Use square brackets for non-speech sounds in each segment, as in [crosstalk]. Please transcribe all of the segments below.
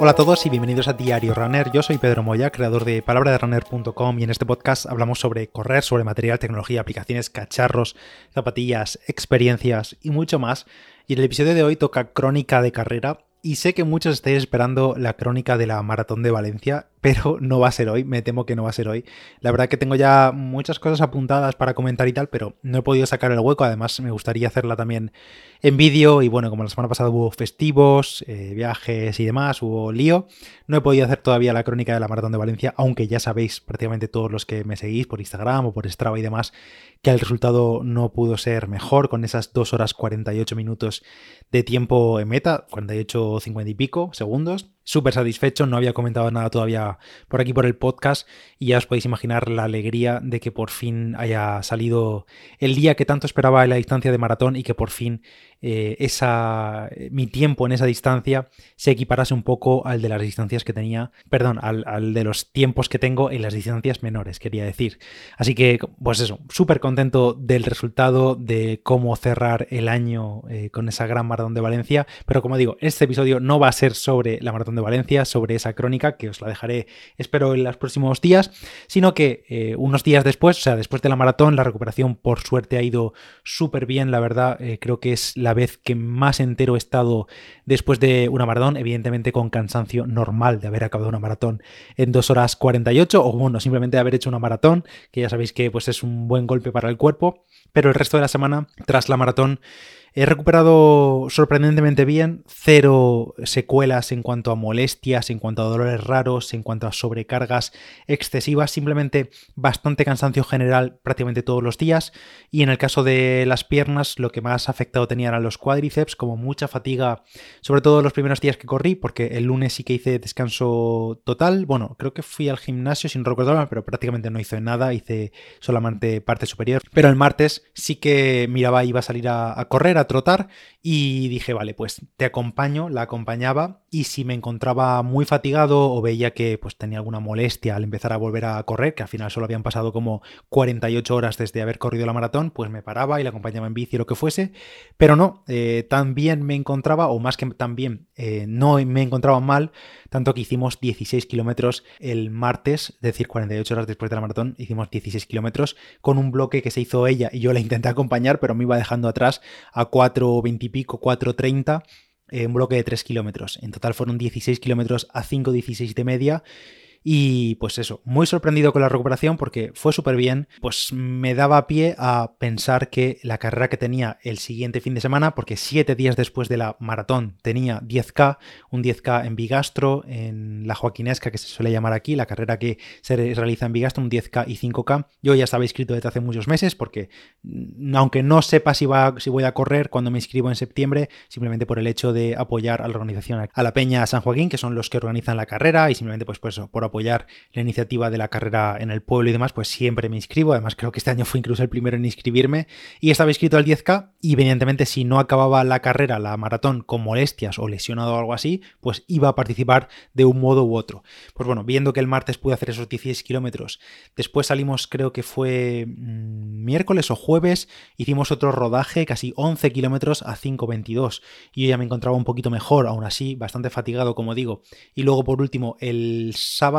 Hola a todos y bienvenidos a Diario Runner. Yo soy Pedro Moya, creador de palabraderunner.com y en este podcast hablamos sobre correr, sobre material, tecnología, aplicaciones, cacharros, zapatillas, experiencias y mucho más. Y en el episodio de hoy toca crónica de carrera y sé que muchos estáis esperando la crónica de la maratón de Valencia, pero no va a ser hoy, me temo que no va a ser hoy. La verdad que tengo ya muchas cosas apuntadas para comentar y tal, pero no he podido sacar el hueco, además me gustaría hacerla también en vídeo y bueno, como la semana pasada hubo festivos, eh, viajes y demás, hubo lío, no he podido hacer todavía la crónica de la maratón de Valencia, aunque ya sabéis prácticamente todos los que me seguís por Instagram o por Strava y demás, que el resultado no pudo ser mejor con esas 2 horas 48 minutos de tiempo en meta, 48, 50 y pico segundos súper satisfecho, no había comentado nada todavía por aquí por el podcast y ya os podéis imaginar la alegría de que por fin haya salido el día que tanto esperaba en la distancia de maratón y que por fin eh, esa, mi tiempo en esa distancia se equiparase un poco al de las distancias que tenía, perdón, al, de los tiempos que tengo en las distancias menores, quería decir. Así que, pues eso, súper contento del resultado, de cómo cerrar el año eh, con esa gran maratón de Valencia, pero como digo, este episodio no va a ser sobre la maratón de Valencia, sobre esa crónica, que os la dejaré, espero, en los próximos días, sino que eh, unos días después, o sea, después de la maratón, la recuperación por suerte ha ido súper bien, la verdad, creo que es la la vez que más entero he estado después de una maratón, evidentemente con cansancio normal de haber acabado una maratón en 2 horas 48 o bueno, simplemente haber hecho una maratón, que ya sabéis que pues es un buen golpe para el cuerpo, pero el resto de la semana tras la maratón He recuperado sorprendentemente bien, cero secuelas en cuanto a molestias, en cuanto a dolores raros, en cuanto a sobrecargas excesivas, simplemente bastante cansancio general prácticamente todos los días. Y en el caso de las piernas, lo que más afectado tenía eran los cuádriceps, como mucha fatiga, sobre todo los primeros días que corrí, porque el lunes sí que hice descanso total. Bueno, creo que fui al gimnasio sin recordar, pero prácticamente no hice nada, hice solamente parte superior. Pero el martes sí que miraba, iba a salir a correr a trotar y dije, vale, pues te acompaño, la acompañaba y si me encontraba muy fatigado o veía que pues tenía alguna molestia al empezar a volver a correr, que al final solo habían pasado como 48 horas desde haber corrido la maratón, pues me paraba y la acompañaba en bici o lo que fuese, pero no, eh, también me encontraba, o más que también eh, no me encontraba mal, tanto que hicimos 16 kilómetros el martes, es decir, 48 horas después de la maratón, hicimos 16 kilómetros con un bloque que se hizo ella y yo la intenté acompañar, pero me iba dejando atrás a 4.20 y pico, 4.30 eh, un bloque de 3 kilómetros. En total fueron 16 kilómetros a 5.16 de media y pues eso, muy sorprendido con la recuperación porque fue súper bien, pues me daba pie a pensar que la carrera que tenía el siguiente fin de semana, porque siete días después de la maratón tenía 10K, un 10K en Bigastro, en la Joaquinesca que se suele llamar aquí, la carrera que se realiza en Bigastro, un 10K y 5K. Yo ya estaba inscrito desde hace muchos meses porque mm, aunque no sepa si, va, si voy a correr cuando me inscribo en septiembre, simplemente por el hecho de apoyar a la organización, a la Peña San Joaquín, que son los que organizan la carrera y simplemente pues, pues por apoyar la iniciativa de la carrera en el pueblo y demás, pues siempre me inscribo. Además, creo que este año fue incluso el primero en inscribirme y estaba inscrito al 10K. Y evidentemente, si no acababa la carrera, la maratón, con molestias o lesionado o algo así, pues iba a participar de un modo u otro. Pues bueno, viendo que el martes pude hacer esos 16 kilómetros, después salimos, creo que fue mm, miércoles o jueves, hicimos otro rodaje, casi 11 kilómetros a 5.22. Y yo ya me encontraba un poquito mejor, aún así, bastante fatigado, como digo. Y luego, por último, el sábado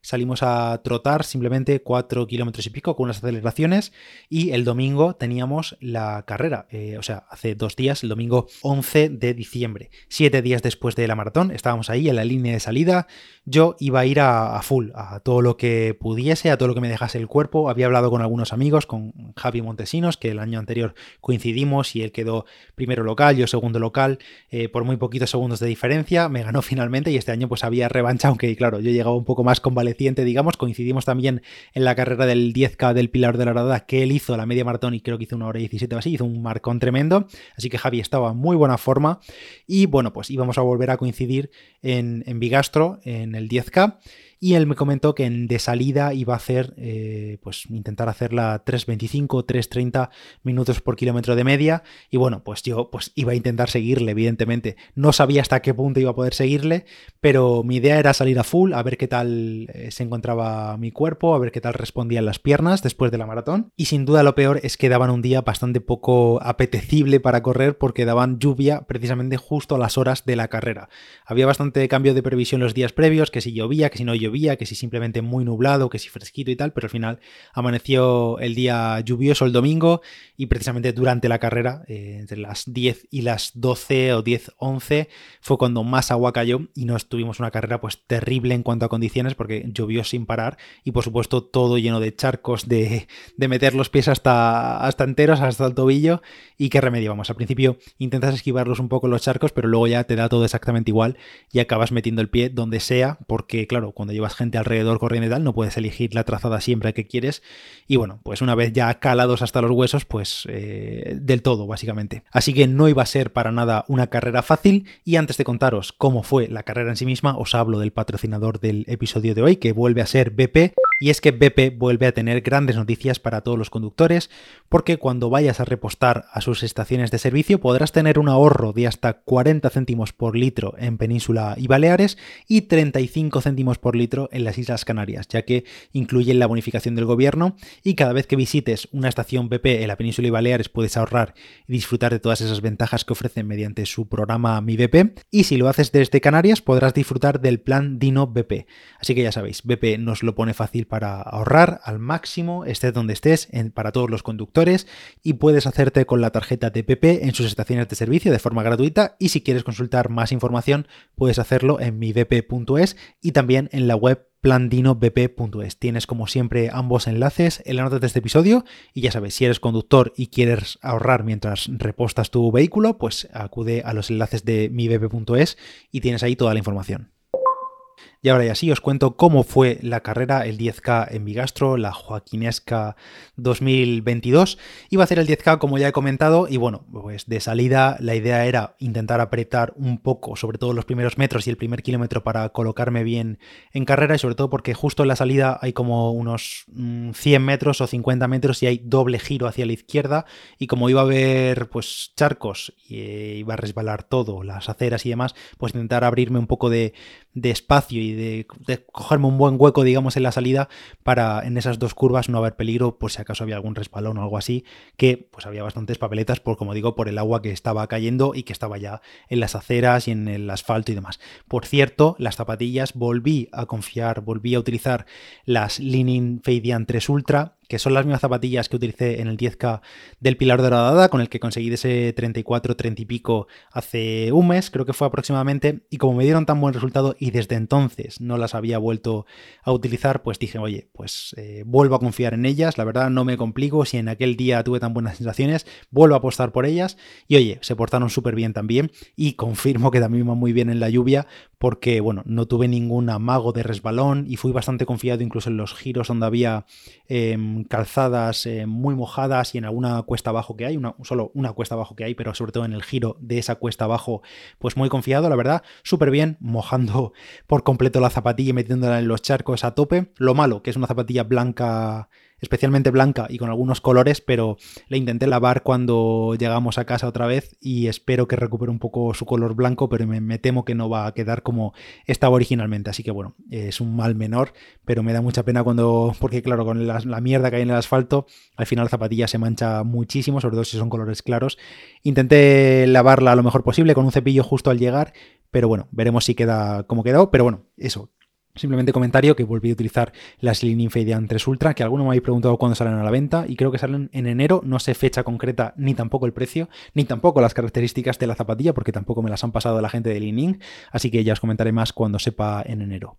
salimos a trotar simplemente 4 kilómetros y pico con unas aceleraciones y el domingo teníamos la carrera, eh, o sea, hace dos días, el domingo 11 de diciembre, siete días después de la maratón, estábamos ahí en la línea de salida, yo iba a ir a, full, a todo lo que pudiese, a todo lo que me dejase el cuerpo, había hablado con algunos amigos, con Javi Montesinos, que el año anterior coincidimos y él quedó primero local, yo segundo local, eh, por muy poquitos segundos de diferencia, me ganó [laughs] finalmente y este año pues había revancha, aunque claro, yo llegaba un poco más convaleciente, digamos. Coincidimos también en la carrera del 10K del Pilar de la Radada, que él hizo la media maratón y creo que hizo una hora 17 o así, hizo un marcón tremendo. Así que Javi estaba en muy buena forma. Y bueno, pues íbamos a volver a coincidir en, en Bigastro, en el 10K. Y él me comentó que de salida iba a hacer, eh, pues intentar hacerla 3.25, 3.30 minutos por kilómetro de media y bueno, pues yo pues iba a intentar seguirle, evidentemente. No sabía hasta qué punto iba a poder seguirle, pero mi idea era salir a full, a ver qué tal eh, se encontraba mi cuerpo, a ver qué tal respondían las piernas después de la maratón y sin duda lo peor es que daban un día bastante poco apetecible para correr porque daban lluvia precisamente justo a las horas de la carrera. Había bastante cambio de previsión los días previos, que si llovía, que si no llovía, que si simplemente muy nublado, que si fresquito y tal, pero al final amaneció el día lluvioso el domingo y precisamente durante la carrera, eh, entre las 10 y las 12 o 10, 11, fue cuando más agua cayó y nos tuvimos una carrera pues terrible en cuanto a condiciones porque llovió sin parar y por supuesto todo lleno de charcos, de, de meter los pies hasta, hasta enteros, hasta el tobillo y qué remedio vamos. Al principio intentas esquivarlos un poco los charcos, pero luego ya te da todo exactamente igual y acabas metiendo el pie donde sea porque claro, cuando llevas gente alrededor corriendo y tal, no puedes elegir la trazada siempre que quieres. Y bueno, pues una vez ya calados hasta los huesos, pues eh, del todo, básicamente. Así que no iba a ser para nada una carrera fácil. Y antes de contaros cómo fue la carrera en sí misma, os hablo del patrocinador del episodio de hoy, que vuelve a ser BP. Y es que BP vuelve a tener grandes noticias para todos los conductores, porque cuando vayas a repostar a sus estaciones de servicio podrás tener un ahorro de hasta 40 céntimos por litro en Península y Baleares y 35 céntimos por litro en las Islas Canarias, ya que incluyen la bonificación del gobierno y cada vez que visites una estación BP en la Península y Baleares puedes ahorrar y disfrutar de todas esas ventajas que ofrecen mediante su programa Mi BP y si lo haces desde Canarias podrás disfrutar del plan Dino BP. Así que ya sabéis, BP nos lo pone fácil para ahorrar al máximo, estés donde estés, para todos los conductores y puedes hacerte con la tarjeta de BP en sus estaciones de servicio de forma gratuita y si quieres consultar más información puedes hacerlo en mibp.es y también en la web plandinobp.es. Tienes como siempre ambos enlaces en la nota de este episodio y ya sabes, si eres conductor y quieres ahorrar mientras repostas tu vehículo, pues acude a los enlaces de mibp.es y tienes ahí toda la información. Y ahora ya sí, os cuento cómo fue la carrera, el 10K en Bigastro, la Joaquinesca 2022. Iba a hacer el 10K como ya he comentado y bueno, pues de salida la idea era intentar apretar un poco, sobre todo los primeros metros y el primer kilómetro para colocarme bien en carrera y sobre todo porque justo en la salida hay como unos 100 mm, metros o 50 metros y hay doble giro hacia la izquierda y como iba a haber pues charcos y eh, iba a resbalar todo, las aceras y demás, pues intentar abrirme un poco de, de espacio y de, cogerme un buen hueco, digamos, en la salida para en esas dos curvas no haber peligro por si acaso había algún resbalón o algo así, que pues había bastantes papeletas por, como digo, por el agua que estaba cayendo y que estaba ya en las aceras y en el asfalto y demás. Por cierto, las zapatillas volví a confiar, volví a utilizar las Linin Feidian 3 Ultra que son las mismas zapatillas que utilicé en el 10K del Pilar Doradada, con el que conseguí ese 34, 30 y pico hace un mes, creo que fue aproximadamente, y como me dieron tan buen resultado y desde entonces no las había vuelto a utilizar, pues dije, oye, pues eh, vuelvo a confiar en ellas, la verdad no me complico, si en aquel día tuve tan buenas sensaciones, vuelvo a apostar por ellas, y oye, se portaron súper bien también, y confirmo que también van muy bien en la lluvia, porque, bueno, no tuve ningún amago de resbalón y fui bastante confiado incluso en los giros donde había calzadas em, muy mojadas y en alguna cuesta abajo que hay, una, solo una cuesta abajo que hay, pero sobre todo en el giro de esa cuesta abajo, pues muy confiado, la verdad, súper bien, mojando por completo la zapatilla y metiéndola en los charcos a tope. Lo malo, que es una zapatilla blanca especialmente blanca y con algunos colores, pero la intenté lavar cuando llegamos a casa otra vez y espero que recupere un poco su color blanco, pero me, temo que no va a quedar como estaba originalmente. Así que bueno, es un mal menor, pero me da mucha pena cuando, porque claro, con la, mierda que hay en el asfalto, al final la zapatilla se mancha muchísimo, sobre todo si son colores claros. Intenté lavarla lo mejor posible con un cepillo justo al llegar, pero bueno, veremos si queda como quedó. Pero bueno, eso, Simplemente comentario que volví a utilizar las Fade 3 Ultra, que alguno me habéis preguntado cuándo salen a la venta y creo que salen en enero, no sé fecha concreta ni tampoco el precio, ni tampoco las características de la zapatilla, porque tampoco me las han pasado la gente de Leaning, así que ya os comentaré más cuando sepa en enero.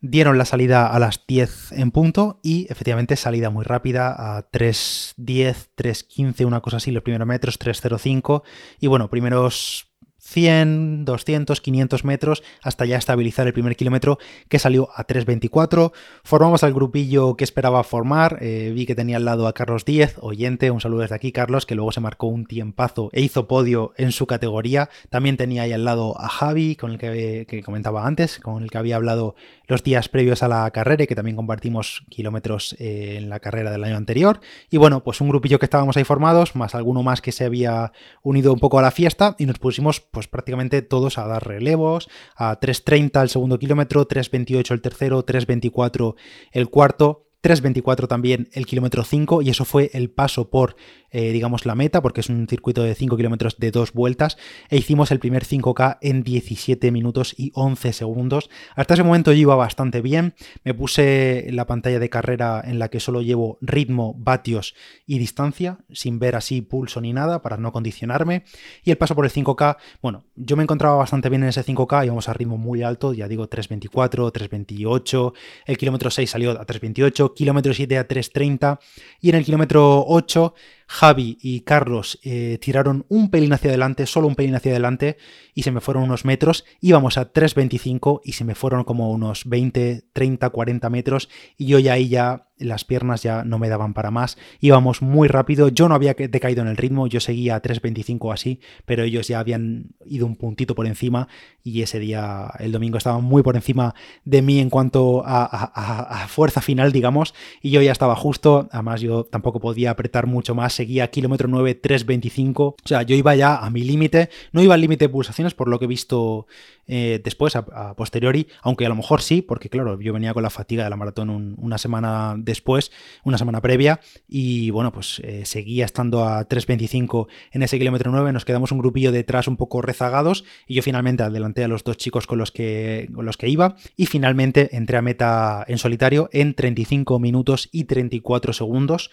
Dieron la salida a las 10 en punto y efectivamente salida muy rápida a 3.10, 3.15, una cosa así, los primeros metros, 3.05 y bueno, primeros 100, 200, 500 metros hasta ya estabilizar el primer kilómetro que salió a 3.24. Formamos al grupillo que esperaba formar. Eh, vi que tenía al lado a Carlos Díez, oyente. Un saludo desde aquí, Carlos, que luego se marcó un tiempazo e hizo podio en su categoría. También tenía ahí al lado a Javi, con el que, que comentaba antes, con el que había hablado los días previos a la carrera y que también compartimos kilómetros eh, en la carrera del año anterior. Y bueno, pues un grupillo que estábamos ahí formados, más alguno más que se había unido un poco a la fiesta y nos pusimos pues prácticamente todos a dar relevos, a 3.30 el segundo kilómetro, 3.28 el tercero, 3.24 el cuarto. 3.24 también el kilómetro 5 y eso fue el paso por eh, digamos, la meta, porque es un circuito de 5 kilómetros de dos vueltas, e hicimos el primer 5K en 17 minutos y 11 segundos. Hasta ese momento yo iba bastante bien, me puse la pantalla de carrera en la que solo llevo ritmo, vatios y distancia, sin ver así pulso ni nada, para no condicionarme, y el paso por el 5K, bueno, yo me encontraba bastante bien en ese 5K, íbamos a ritmo muy alto, ya digo 3.24, 3.28, el kilómetro 6 salió a 3.28, kilómetro 7 a 3.30, y en el kilómetro 8 Javi y Carlos eh, tiraron un pelín hacia adelante, solo un pelín hacia adelante, y se me fueron unos metros. Íbamos a 3.25 y se me fueron como unos 20, 30, 40 metros, y yo ya ahí ya las piernas ya no me daban para más, íbamos muy rápido, yo no había decaído en el ritmo, yo seguía a 3.25 así, pero ellos ya habían ido un puntito por encima y ese día, el domingo, estaban muy por encima de mí en cuanto a, fuerza final, digamos, y yo ya estaba justo, además yo tampoco podía apretar mucho más, seguía kilómetro 9, 3.25, o sea, yo iba ya a mi límite, no iba al límite de pulsaciones por lo que he visto eh, después, a, posteriori, aunque a lo mejor sí, porque claro, yo venía con la fatiga de la maratón una semana después, una semana previa, y bueno, pues eh, seguía estando a 3.25 en ese kilómetro 9, nos quedamos un grupillo detrás un poco rezagados, y yo finalmente adelanté a los dos chicos con los que, con los que iba, y finalmente entré a meta en solitario en 35 minutos y 34 segundos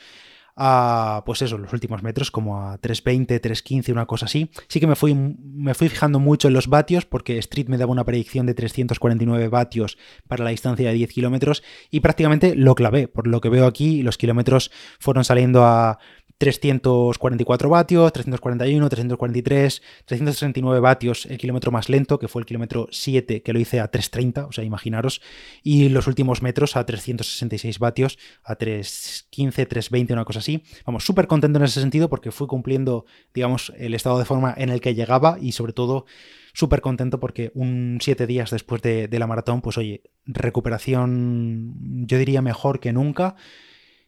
a, pues eso, los últimos metros, como a 3.20, 3.15, una cosa así. Sí que me fui, me fui fijando mucho en los vatios, porque Street me daba una predicción de 349 vatios para la distancia de 10 kilómetros, y prácticamente lo clavé. Por lo que veo aquí, los kilómetros fueron saliendo a 344 vatios, 341, 343, 339 vatios el kilómetro más lento, que fue el kilómetro 7, que lo hice a 330, o sea, imaginaros, y los últimos metros a 366 vatios, a 315, 320, una cosa así. Vamos, súper contento en ese sentido porque fui cumpliendo, digamos, el estado de forma en el que llegaba y sobre todo súper contento porque un siete días después de, de la maratón, pues oye, recuperación yo diría mejor que nunca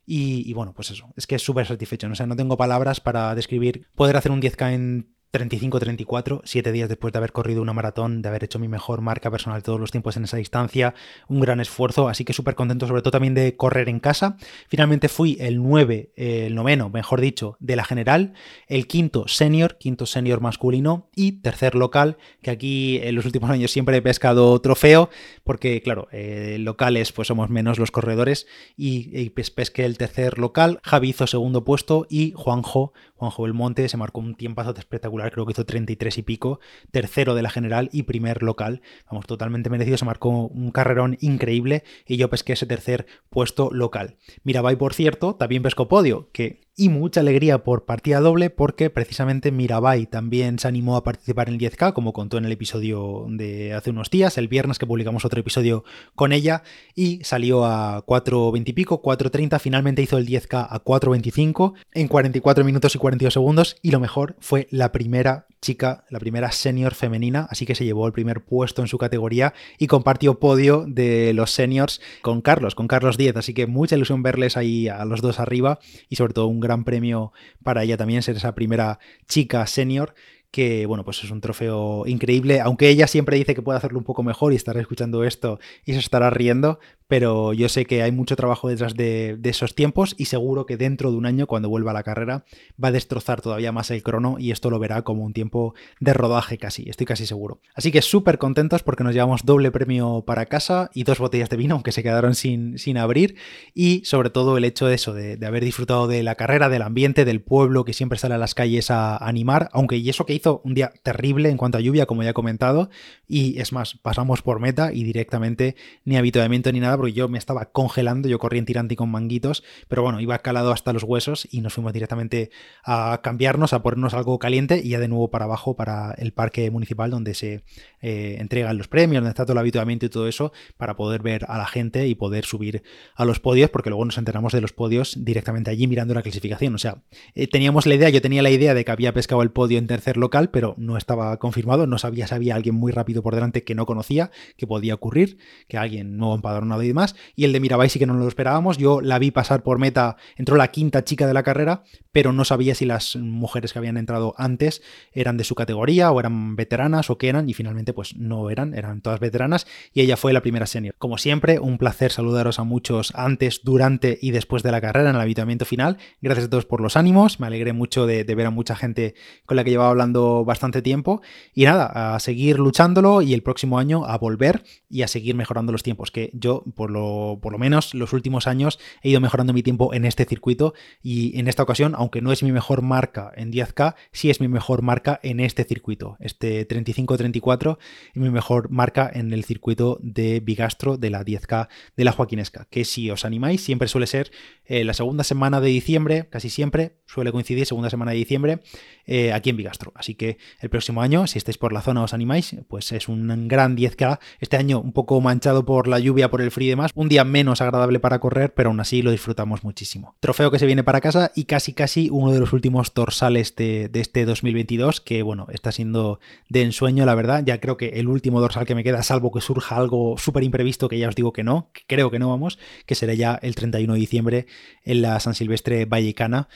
y, bueno, pues eso, es que es súper satisfecho. O sea, no tengo palabras para describir poder hacer un 10K en 35-34, siete días después de haber corrido una maratón, de haber hecho mi mejor marca personal todos los tiempos en esa distancia, un gran esfuerzo, así que súper contento sobre todo también de correr en casa. Finalmente fui el 9, el noveno, mejor dicho, de la general, el quinto senior, quinto senior masculino y tercer local, que aquí en los últimos años siempre he pescado trofeo, porque claro, eh, locales pues somos menos los corredores y, y pesqué el tercer local, Javi hizo segundo puesto y Juanjo, Juanjo Belmonte se marcó un tiempazo espectacular creo que hizo 33 y pico, tercero de la general y primer local. Vamos, totalmente merecido, se marcó un carrerón increíble y yo pesqué ese tercer puesto local. Mirabai, por cierto, también pescó podio, que y mucha alegría por partida doble porque precisamente Mirabai también se animó a participar en el 10K, como contó en el episodio de hace unos días, el viernes que publicamos otro episodio con ella, y salió a 4.20 y pico, 4.30, finalmente hizo el 10K a 4.25 en 44 minutos y 42 segundos, y lo mejor fue la primera chica, la primera senior femenina, así que se llevó el primer puesto en su categoría y compartió podio de los seniors con Carlos, con Carlos 10, así que mucha ilusión verles ahí a los dos arriba y sobre todo un gran premio para ella también ser esa primera chica senior que bueno, pues es un trofeo increíble, aunque ella siempre dice que puede hacerlo un poco mejor y estará escuchando esto y se estará riendo, pero yo sé que hay mucho trabajo detrás de, esos tiempos y seguro que dentro de un año, cuando vuelva a la carrera, va a destrozar todavía más el crono y esto lo verá como un tiempo de rodaje casi, estoy casi seguro. Así que súper contentos porque nos llevamos doble premio para casa y dos botellas de vino, aunque se quedaron sin, sin abrir, y sobre todo el hecho de eso, de, haber disfrutado de la carrera, del ambiente, del pueblo que siempre sale a las calles a animar, aunque y eso que hizo, un día terrible en cuanto a lluvia, como ya he comentado, y es más, pasamos por meta y directamente ni habituamiento ni nada, porque yo me estaba congelando, yo corrí en tirante con manguitos, pero bueno, iba calado hasta los huesos y nos fuimos directamente a cambiarnos, a ponernos algo caliente y ya de nuevo para abajo, para el parque municipal donde se eh, entregan los premios, donde está todo el habituamiento y todo eso, para poder ver a la gente y poder subir a los podios, porque luego nos enteramos de los podios directamente allí mirando la clasificación. O sea, eh, teníamos la idea, yo tenía la idea de que había pescado el podio en tercer local, pero no estaba confirmado, no sabía si había alguien muy rápido por delante que no conocía, que podía ocurrir, que alguien nuevo empadronado y demás, y el de Mirabai sí que no lo esperábamos, yo la vi pasar por meta, entró la quinta chica de la carrera, pero no sabía si las mujeres que habían entrado antes eran de su categoría o eran veteranas o qué eran, y finalmente pues no eran, eran todas veteranas, y ella fue la primera senior. Como siempre, un placer saludaros a muchos antes, durante y después de la carrera en el habitamiento final. Gracias a todos por los ánimos, me alegré mucho de, de ver a mucha gente con la que llevaba hablando bastante tiempo, y nada, a seguir luchándolo y el próximo año a volver y a seguir mejorando los tiempos, que yo por lo, por lo menos los últimos años he ido mejorando mi tiempo en este circuito y en esta ocasión, aunque no es mi mejor marca en 10K, sí es mi mejor marca en este circuito, este 35-34 es mi mejor marca en el circuito de Bigastro de la 10K de la Joaquinesca, que si os animáis siempre suele ser eh, la segunda semana de diciembre, casi siempre suele coincidir segunda semana de diciembre eh, aquí en Bigastro, así que el próximo año, si estáis por la zona os animáis, pues es un gran 10K, este año un poco manchado por la lluvia, por el frío y demás, un día menos agradable para correr, pero aún así lo disfrutamos muchísimo. Trofeo que se viene para casa y casi casi uno de los últimos dorsales de, de este 2022, que bueno, está siendo de ensueño, la verdad, ya creo que el último dorsal que me queda, salvo que surja algo súper imprevisto, que ya os digo que no, que creo que no vamos, que será ya el 31 de diciembre en la San Silvestre Vallecana,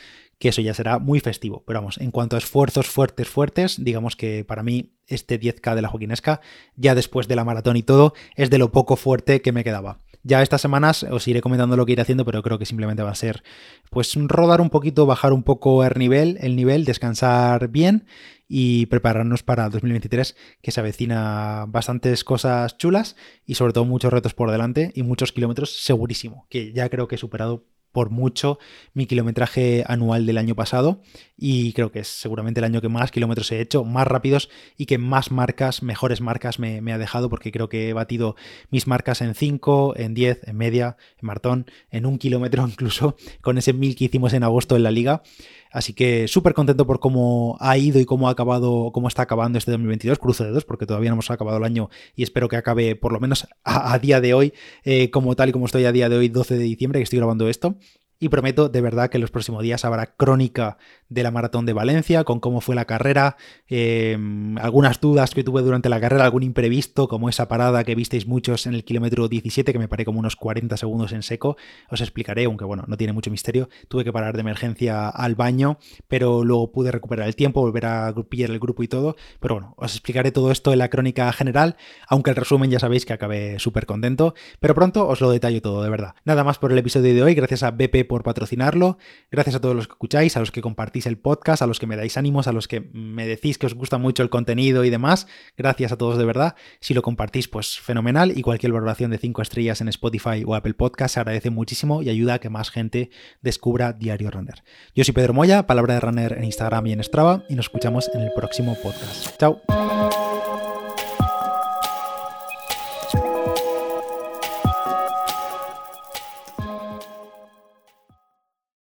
que eso ya será muy festivo. Pero vamos, en cuanto a esfuerzos fuertes, fuertes, digamos que para mí este 10K de la Joaquinesca, ya después de la maratón y todo, es de lo poco fuerte que me quedaba. Ya estas semanas os iré comentando lo que iré haciendo, pero creo que simplemente va a ser pues rodar un poquito, bajar un poco el nivel, el nivel, descansar bien y prepararnos para 2023 que se avecina bastantes cosas chulas y sobre todo muchos retos por delante y muchos kilómetros segurísimo, que ya creo que he superado por mucho mi kilometraje anual del año pasado y creo que es seguramente el año que más kilómetros he hecho, más rápidos y que más marcas, mejores marcas me, ha dejado porque creo que he batido mis marcas en 5, en 10, en media, en maratón, en un kilómetro [laughs] incluso con ese mil que hicimos en agosto en la liga Así que súper contento por cómo ha ido y cómo ha acabado, cómo está acabando este 2022, cruce de dos, porque todavía no hemos acabado el año y espero que acabe por lo menos a, día de hoy, eh, como tal y como estoy a día de hoy, 12 de diciembre, que estoy grabando esto. Y prometo de verdad que en los próximos días habrá crónica de la maratón de Valencia, con cómo fue la carrera, em, algunas dudas que tuve durante la carrera, algún imprevisto, como esa parada que visteis muchos en el kilómetro 17, que me paré como unos 40 segundos en seco, os explicaré, aunque bueno, no tiene mucho misterio, tuve que parar de emergencia al baño, pero luego pude recuperar el tiempo, volver a pillar el grupo y todo, pero bueno, os explicaré todo esto en la crónica general, aunque el resumen ya sabéis que acabé súper contento, pero pronto os lo detallo todo, de verdad. Nada más por el episodio de hoy, gracias a BP por patrocinarlo. Gracias a todos los que escucháis, a los que el podcast, a los que me dais ánimos, a los que me decís que os gusta mucho el contenido y demás. Gracias a todos de verdad. Si lo compartís, pues fenomenal. Y cualquier valoración de 5 estrellas en Spotify o Apple Podcast se agradece muchísimo y ayuda a que más gente descubra Diario Runner. Yo soy Pedro Moya, palabra de Runner en Instagram y en Strava, y nos escuchamos en el próximo podcast. Chao.